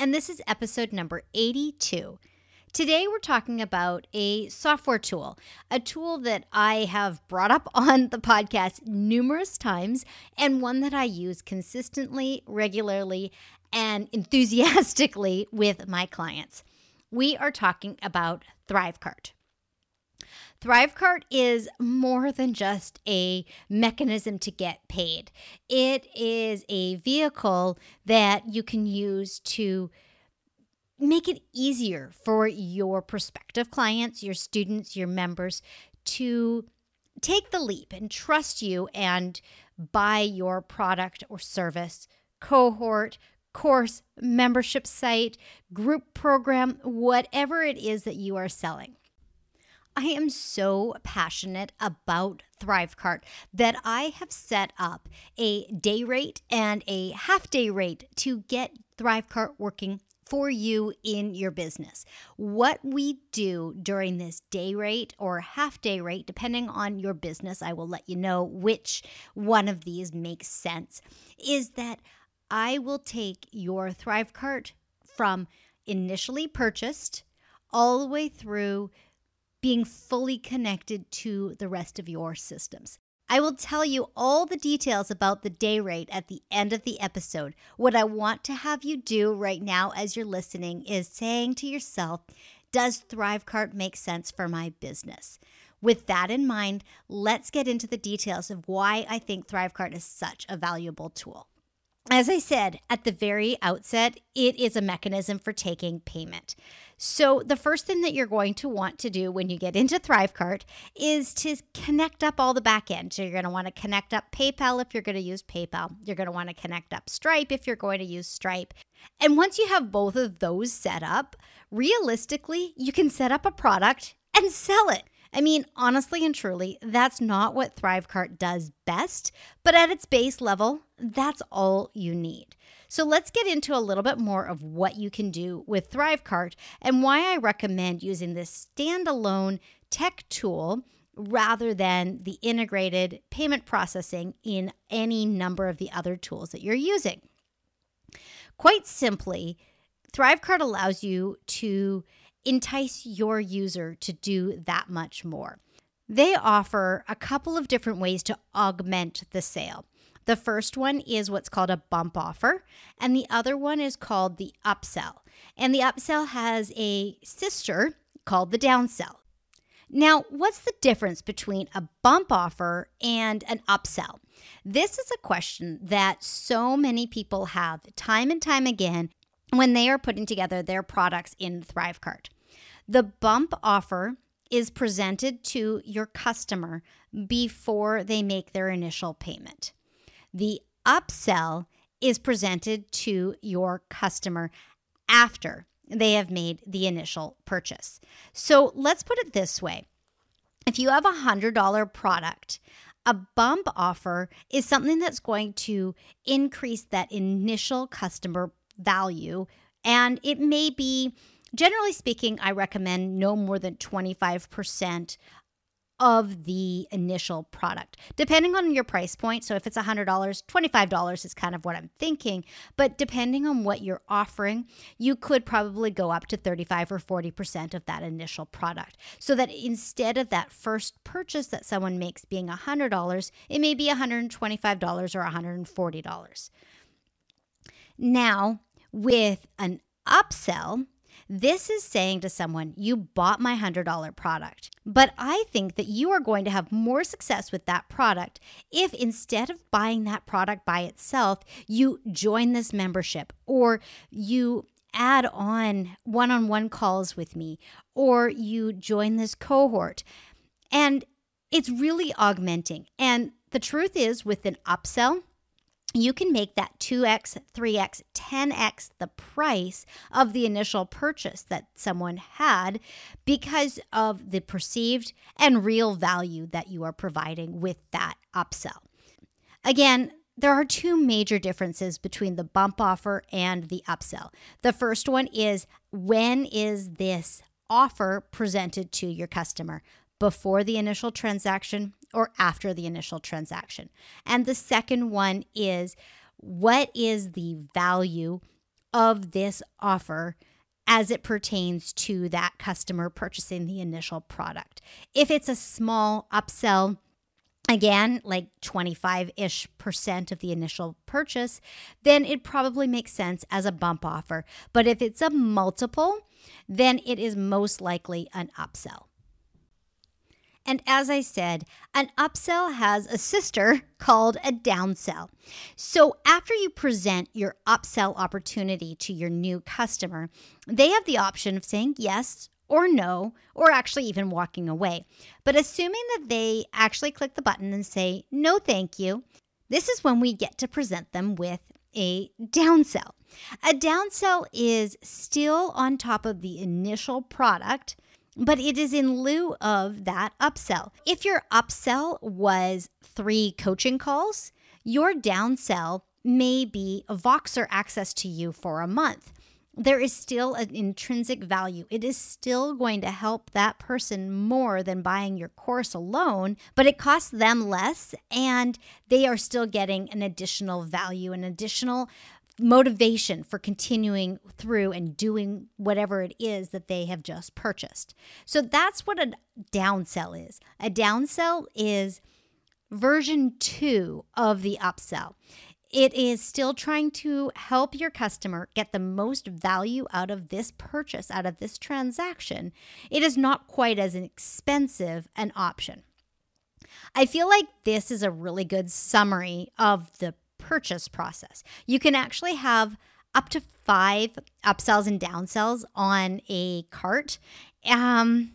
and this is episode number 82. Today, we're talking about a software tool, a tool that I have brought up on the podcast numerous times, and one that I use consistently, regularly, and enthusiastically with my clients. We are talking about ThriveCart. ThriveCart is more than just a mechanism to get paid. It is a vehicle that you can use to make it easier for your prospective clients, your students, your members to take the leap and trust you and buy your product or service, cohort, course, membership site, group program, whatever it is that you are selling. I am so passionate about ThriveCart that I have set up a day rate and a half day rate to get ThriveCart working for you in your business. What we do during this day rate or half day rate, depending on your business, I will let you know which one of these makes sense, is that I will take your ThriveCart from initially purchased all the way through being fully connected to the rest of your systems. I will tell you all the details about the day rate at the end of the episode. What I want to have you do right now as you're listening is saying to yourself, does ThriveCart make sense for my business? With that in mind, let's get into the details of why I think ThriveCart is such a valuable tool. As I said at the very outset, it is a mechanism for taking payment. So, the first thing that you're going to want to do when you get into ThriveCart is to connect up all the back end. So, you're going to want to connect up PayPal if you're going to use PayPal. You're going to want to connect up Stripe if you're going to use Stripe. And once you have both of those set up, realistically, you can set up a product and sell it. I mean, honestly and truly, that's not what ThriveCart does best, but at its base level, that's all you need. So let's get into a little bit more of what you can do with ThriveCart and why I recommend using this standalone tech tool rather than the integrated payment processing in any number of the other tools that you're using. Quite simply, ThriveCart allows you to entice your user to do that much more. They offer a couple of different ways to augment the sale. The first one is what's called a bump offer, and the other one is called the upsell. And the upsell has a sister called the downsell. Now, what's the difference between a bump offer and an upsell? This is a question that so many people have time and time again when they are putting together their products in ThriveCart. The bump offer is presented to your customer before they make their initial payment. The upsell is presented to your customer after they have made the initial purchase. So let's put it this way if you have a $100 product, a bump offer is something that's going to increase that initial customer value. And it may be, generally speaking, I recommend no more than 25% of the initial product, depending on your price point. So if it's $100, $25 is kind of what I'm thinking. But depending on what you're offering, you could probably go up to 35 or 40% of that initial product. So that instead of that first purchase that someone makes being $100, it may be $125 or $140. Now, with an upsell, this is saying to someone, you bought my $100 product, but I think that you are going to have more success with that product if instead of buying that product by itself, you join this membership or you add on one on one calls with me or you join this cohort. And it's really augmenting. And the truth is, with an upsell, you can make that 2x, 3x, 10x the price of the initial purchase that someone had because of the perceived and real value that you are providing with that upsell. Again, there are two major differences between the bump offer and the upsell. The first one is when is this offer presented to your customer? Before the initial transaction or after the initial transaction? And the second one is what is the value of this offer as it pertains to that customer purchasing the initial product? If it's a small upsell, again, like 25 ish percent of the initial purchase, then it probably makes sense as a bump offer. But if it's a multiple, then it is most likely an upsell. And as I said, an upsell has a sister called a downsell. So after you present your upsell opportunity to your new customer, they have the option of saying yes or no, or actually even walking away. But assuming that they actually click the button and say, no, thank you, this is when we get to present them with a downsell. A downsell is still on top of the initial product, but it is in lieu of that upsell. If your upsell was three coaching calls, your downsell may be a Voxer access to you for a month there is still an intrinsic value. It is still going to help that person more than buying your course alone, but it costs them less and they are still getting an additional value, an additional motivation for continuing through and doing whatever it is that they have just purchased. So that's what a downsell is. A downsell is version two of the upsell. It is still trying to help your customer get the most value out of this purchase, out of this transaction. It is not quite as expensive an option. I feel like this is a really good summary of the purchase process. You can actually have up to five upsells and downsells on a cart. Um,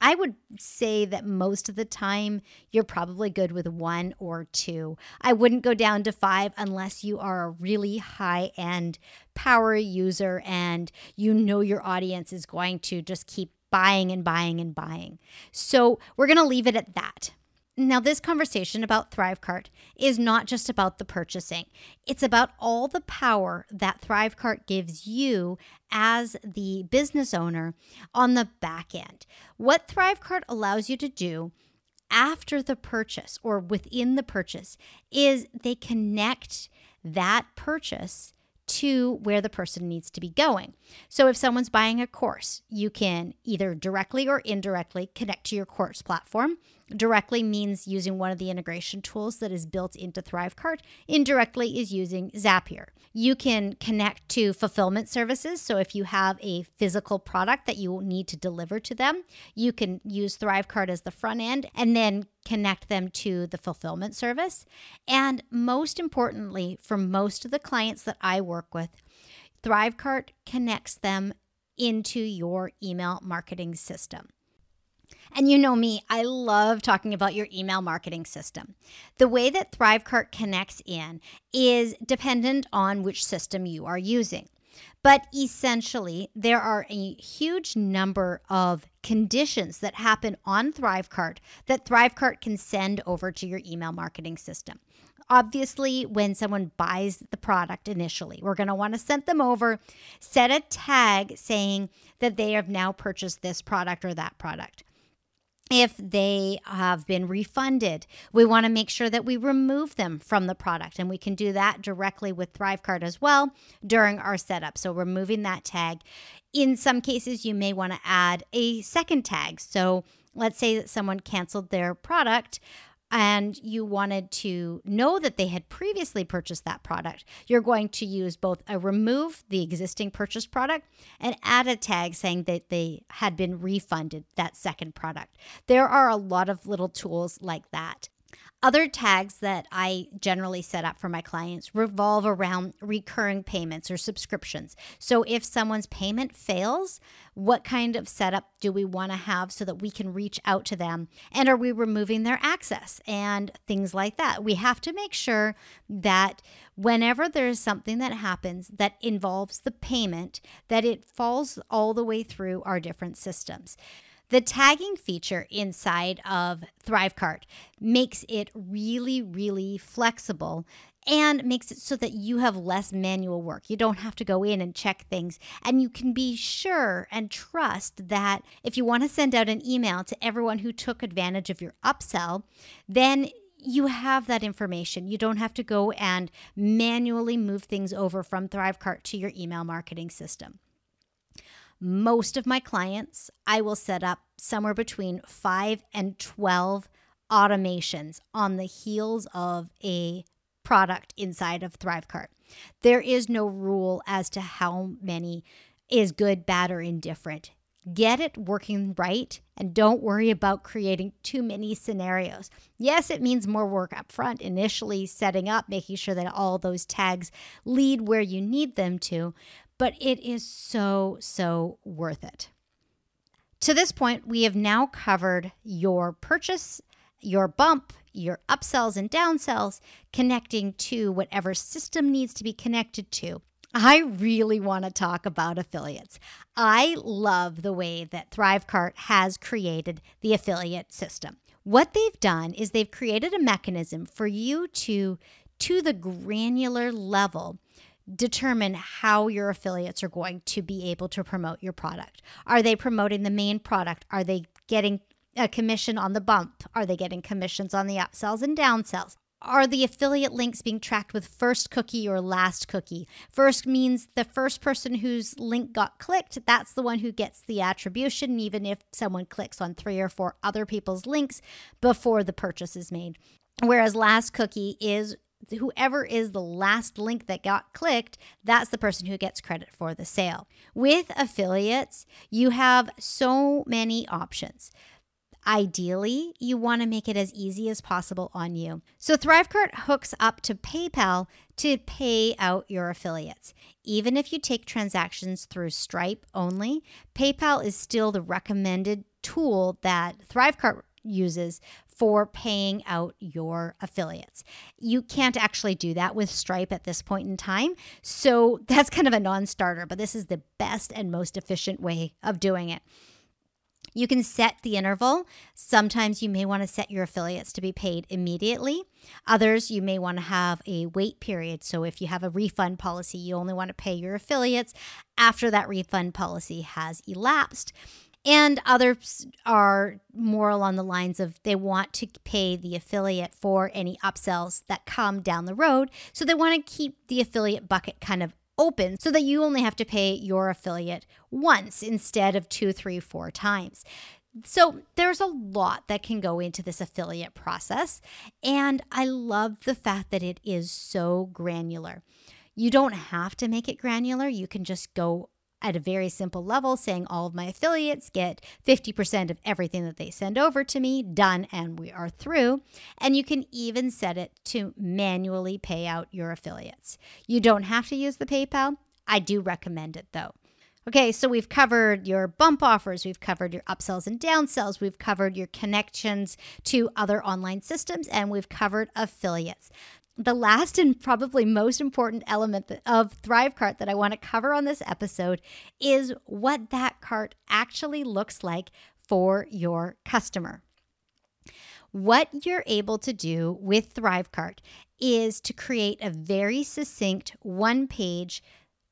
I would say that most of the time you're probably good with one or two. I wouldn't go down to five unless you are a really high end power user and you know your audience is going to just keep buying and buying and buying. So we're going to leave it at that. Now, this conversation about ThriveCart is not just about the purchasing, it's about all the power that ThriveCart gives you as the business owner on the back end. What ThriveCart allows you to do after the purchase or within the purchase is they connect that purchase to where the person needs to be going. So if someone's buying a course, you can either directly or indirectly connect to your course platform. Directly means using one of the integration tools that is built into ThriveCart. Indirectly is using Zapier. You can connect to fulfillment services. So if you have a physical product that you need to deliver to them, you can use ThriveCart as the front end and then connect them to the fulfillment service. And most importantly, for most of the clients that I work with, ThriveCart connects them into your email marketing system. And you know me, I love talking about your email marketing system. The way that ThriveCart connects in is dependent on which system you are using. But essentially, there are a huge number of conditions that happen on ThriveCart that ThriveCart can send over to your email marketing system. Obviously, when someone buys the product initially, we're going to want to send them over, set a tag saying that they have now purchased this product or that product if they have been refunded. We want to make sure that we remove them from the product, and we can do that directly with ThriveCart as well during our setup. So, removing that tag. In some cases, you may want to add a second tag. So, let's say that someone canceled their product and you wanted to know that they had previously purchased that product, you're going to use both a remove the existing purchase product and add a tag saying that they had been refunded that second product. There are a lot of little tools like that. Other tags that I generally set up for my clients revolve around recurring payments or subscriptions. So if someone's payment fails, what kind of setup do we want to have so that we can reach out to them? And are we removing their access and things like that? We have to make sure that whenever there's something that happens that involves the payment, that it falls all the way through our different systems. The tagging feature inside of Thrivecart makes it really, really flexible and makes it so that you have less manual work. You don't have to go in and check things. And you can be sure and trust that if you want to send out an email to everyone who took advantage of your upsell, then you have that information. You don't have to go and manually move things over from Thrivecart to your email marketing system most of my clients, I will set up somewhere between five and 12 automations on the heels of a product inside of Thrivecart. There is no rule as to how many is good, bad, or indifferent. Get it working right and don't worry about creating too many scenarios. Yes, it means more work up front, initially setting up, making sure that all those tags lead where you need them to, but it is so, so worth it. To this point, we have now covered your purchase, your bump, your upsells and downsells, connecting to whatever system needs to be connected to. I really want to talk about affiliates. I love the way that Thrivecart has created the affiliate system. What they've done is they've created a mechanism for you to, to the granular level, determine how your affiliates are going to be able to promote your product. Are they promoting the main product? Are they getting a commission on the bump? Are they getting commissions on the upsells and downsells? Are the affiliate links being tracked with first cookie or last cookie? First means the first person whose link got clicked, that's the one who gets the attribution, even if someone clicks on three or four other people's links before the purchase is made. Whereas last cookie is whoever is the last link that got clicked, that's the person who gets credit for the sale. With affiliates, you have so many options. Ideally, you want to make it as easy as possible on you. So, Thrivecart hooks up to PayPal to pay out your affiliates. Even if you take transactions through Stripe only, PayPal is still the recommended tool that Thrivecart uses for paying out your affiliates. You can't actually do that with Stripe at this point in time. So that's kind of a non starter, but this is the best and most efficient way of doing it. You can set the interval. Sometimes you may want to set your affiliates to be paid immediately. Others, you may want to have a wait period. So, if you have a refund policy, you only want to pay your affiliates after that refund policy has elapsed. And others are more along the lines of they want to pay the affiliate for any upsells that come down the road. So they want to keep the affiliate bucket kind of open so that you only have to pay your affiliate once instead of two, three, four times. So there's a lot that can go into this affiliate process. And I love the fact that it is so granular. You don't have to make it granular. You can just go at a very simple level, saying all of my affiliates get 50% of everything that they send over to me, done, and we are through. And you can even set it to manually pay out your affiliates. You don't have to use the PayPal. I do recommend it though. Okay, so we've covered your bump offers, we've covered your upsells and downsells, we've covered your connections to other online systems, and we've covered affiliates the last and probably most important element of Thrivecart that I want to cover on this episode is what that cart actually looks like for your customer. What you're able to do with Thrivecart is to create a very succinct one page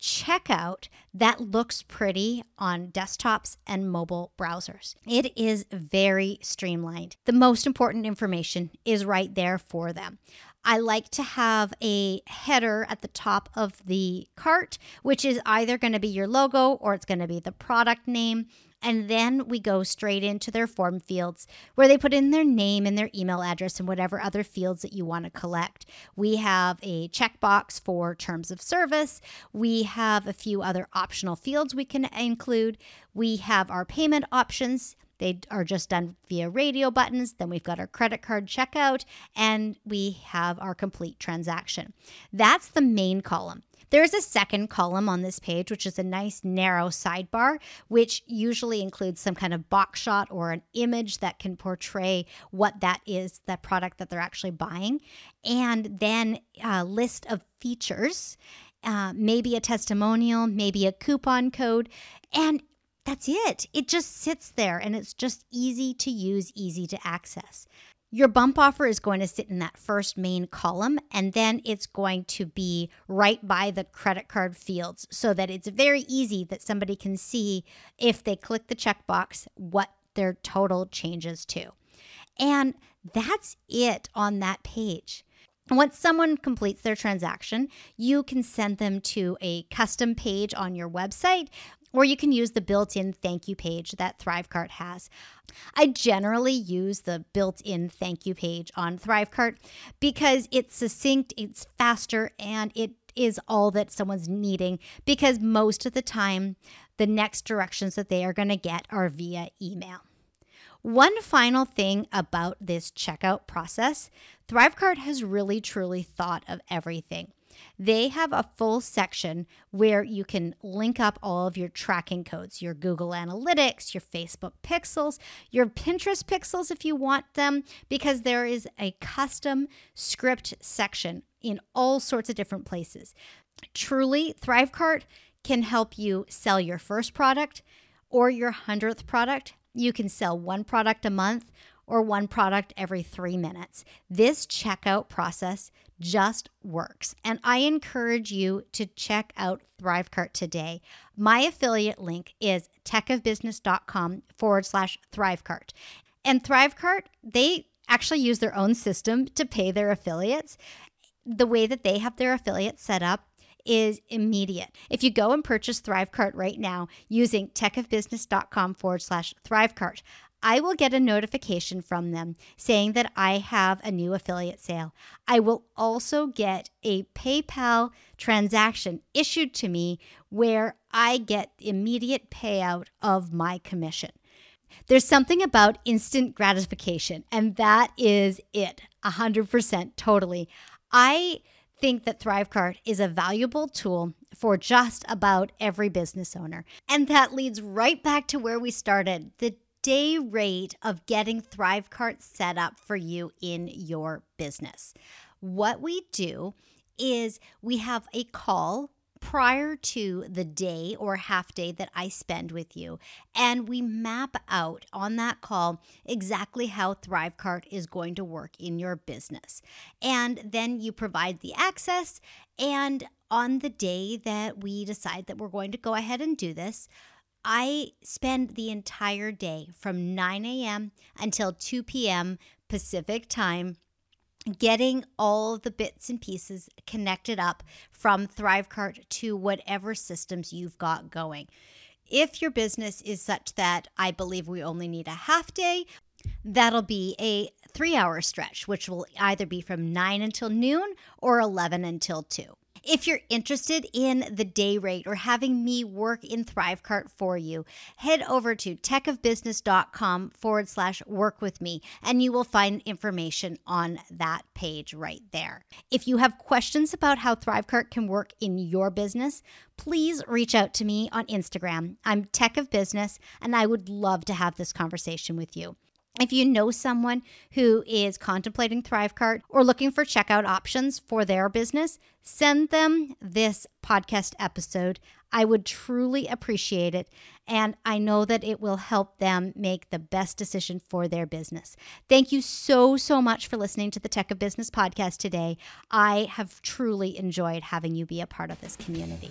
checkout that looks pretty on desktops and mobile browsers. It is very streamlined. The most important information is right there for them. I like to have a header at the top of the cart, which is either going to be your logo or it's going to be the product name. And then we go straight into their form fields where they put in their name and their email address and whatever other fields that you want to collect. We have a checkbox for terms of service. We have a few other optional fields we can include. We have our payment options They are just done via radio buttons. Then we've got our credit card checkout and we have our complete transaction. That's the main column. There's a second column on this page, which is a nice narrow sidebar, which usually includes some kind of box shot or an image that can portray what that is, that product that they're actually buying, and then a list of features. Uh, maybe a testimonial, maybe a coupon code, and that's it. It just sits there and it's just easy to use, easy to access. Your bump offer is going to sit in that first main column, and then it's going to be right by the credit card fields so that it's very easy that somebody can see if they click the checkbox what their total changes to. And that's it on that page. Once someone completes their transaction, you can send them to a custom page on your website or you can use the built in thank you page that Thrivecart has. I generally use the built in thank you page on Thrivecart because it's succinct, it's faster, and it is all that someone's needing because most of the time, the next directions that they are going to get are via email. One final thing about this checkout process Thrivecart has really truly thought of everything. They have a full section where you can link up all of your tracking codes, your Google Analytics, your Facebook pixels, your Pinterest pixels if you want them, because there is a custom script section in all sorts of different places. Truly, Thrivecart can help you sell your first product or your 100th product. You can sell one product a month or one product every three minutes. This checkout process just works. And I encourage you to check out Thrivecart today. My affiliate link is techofbusiness.com forward slash Thrivecart. And Thrivecart, they actually use their own system to pay their affiliates. The way that they have their affiliates set up is immediate. If you go and purchase Thrivecart right now using techofbusiness.com forward slash Thrivecart, I will get a notification from them saying that I have a new affiliate sale. I will also get a PayPal transaction issued to me where I get immediate payout of my commission. There's something about instant gratification, and that is it 100% totally. I think that Thrivecart is a valuable tool for just about every business owner. And that leads right back to where we started the day rate of getting Thrivecart set up for you in your business. What we do is we have a call prior to the day or half day that I spend with you. And we map out on that call exactly how Thrivecart is going to work in your business. And then you provide the access. And on the day that we decide that we're going to go ahead and do this, I spend the entire day from 9 a.m. until 2 p.m. Pacific time getting all the bits and pieces connected up from Thrivecart to whatever systems you've got going. If your business is such that I believe we only need a half day, that'll be a three hour stretch, which will either be from 9 until noon or 11 until 2. If you're interested in the day rate or having me work in Thrivecart for you, head over to techofbusiness.com forward slash work with me and you will find information on that page right there. If you have questions about how Thrivecart can work in your business, please reach out to me on Instagram. I'm Tech of Business and I would love to have this conversation with you. If you know someone who is contemplating Thrivecart or looking for checkout options for their business, send them this podcast episode. I would truly appreciate it. And I know that it will help them make the best decision for their business. Thank you so, so much for listening to the Tech of Business podcast today. I have truly enjoyed having you be a part of this community.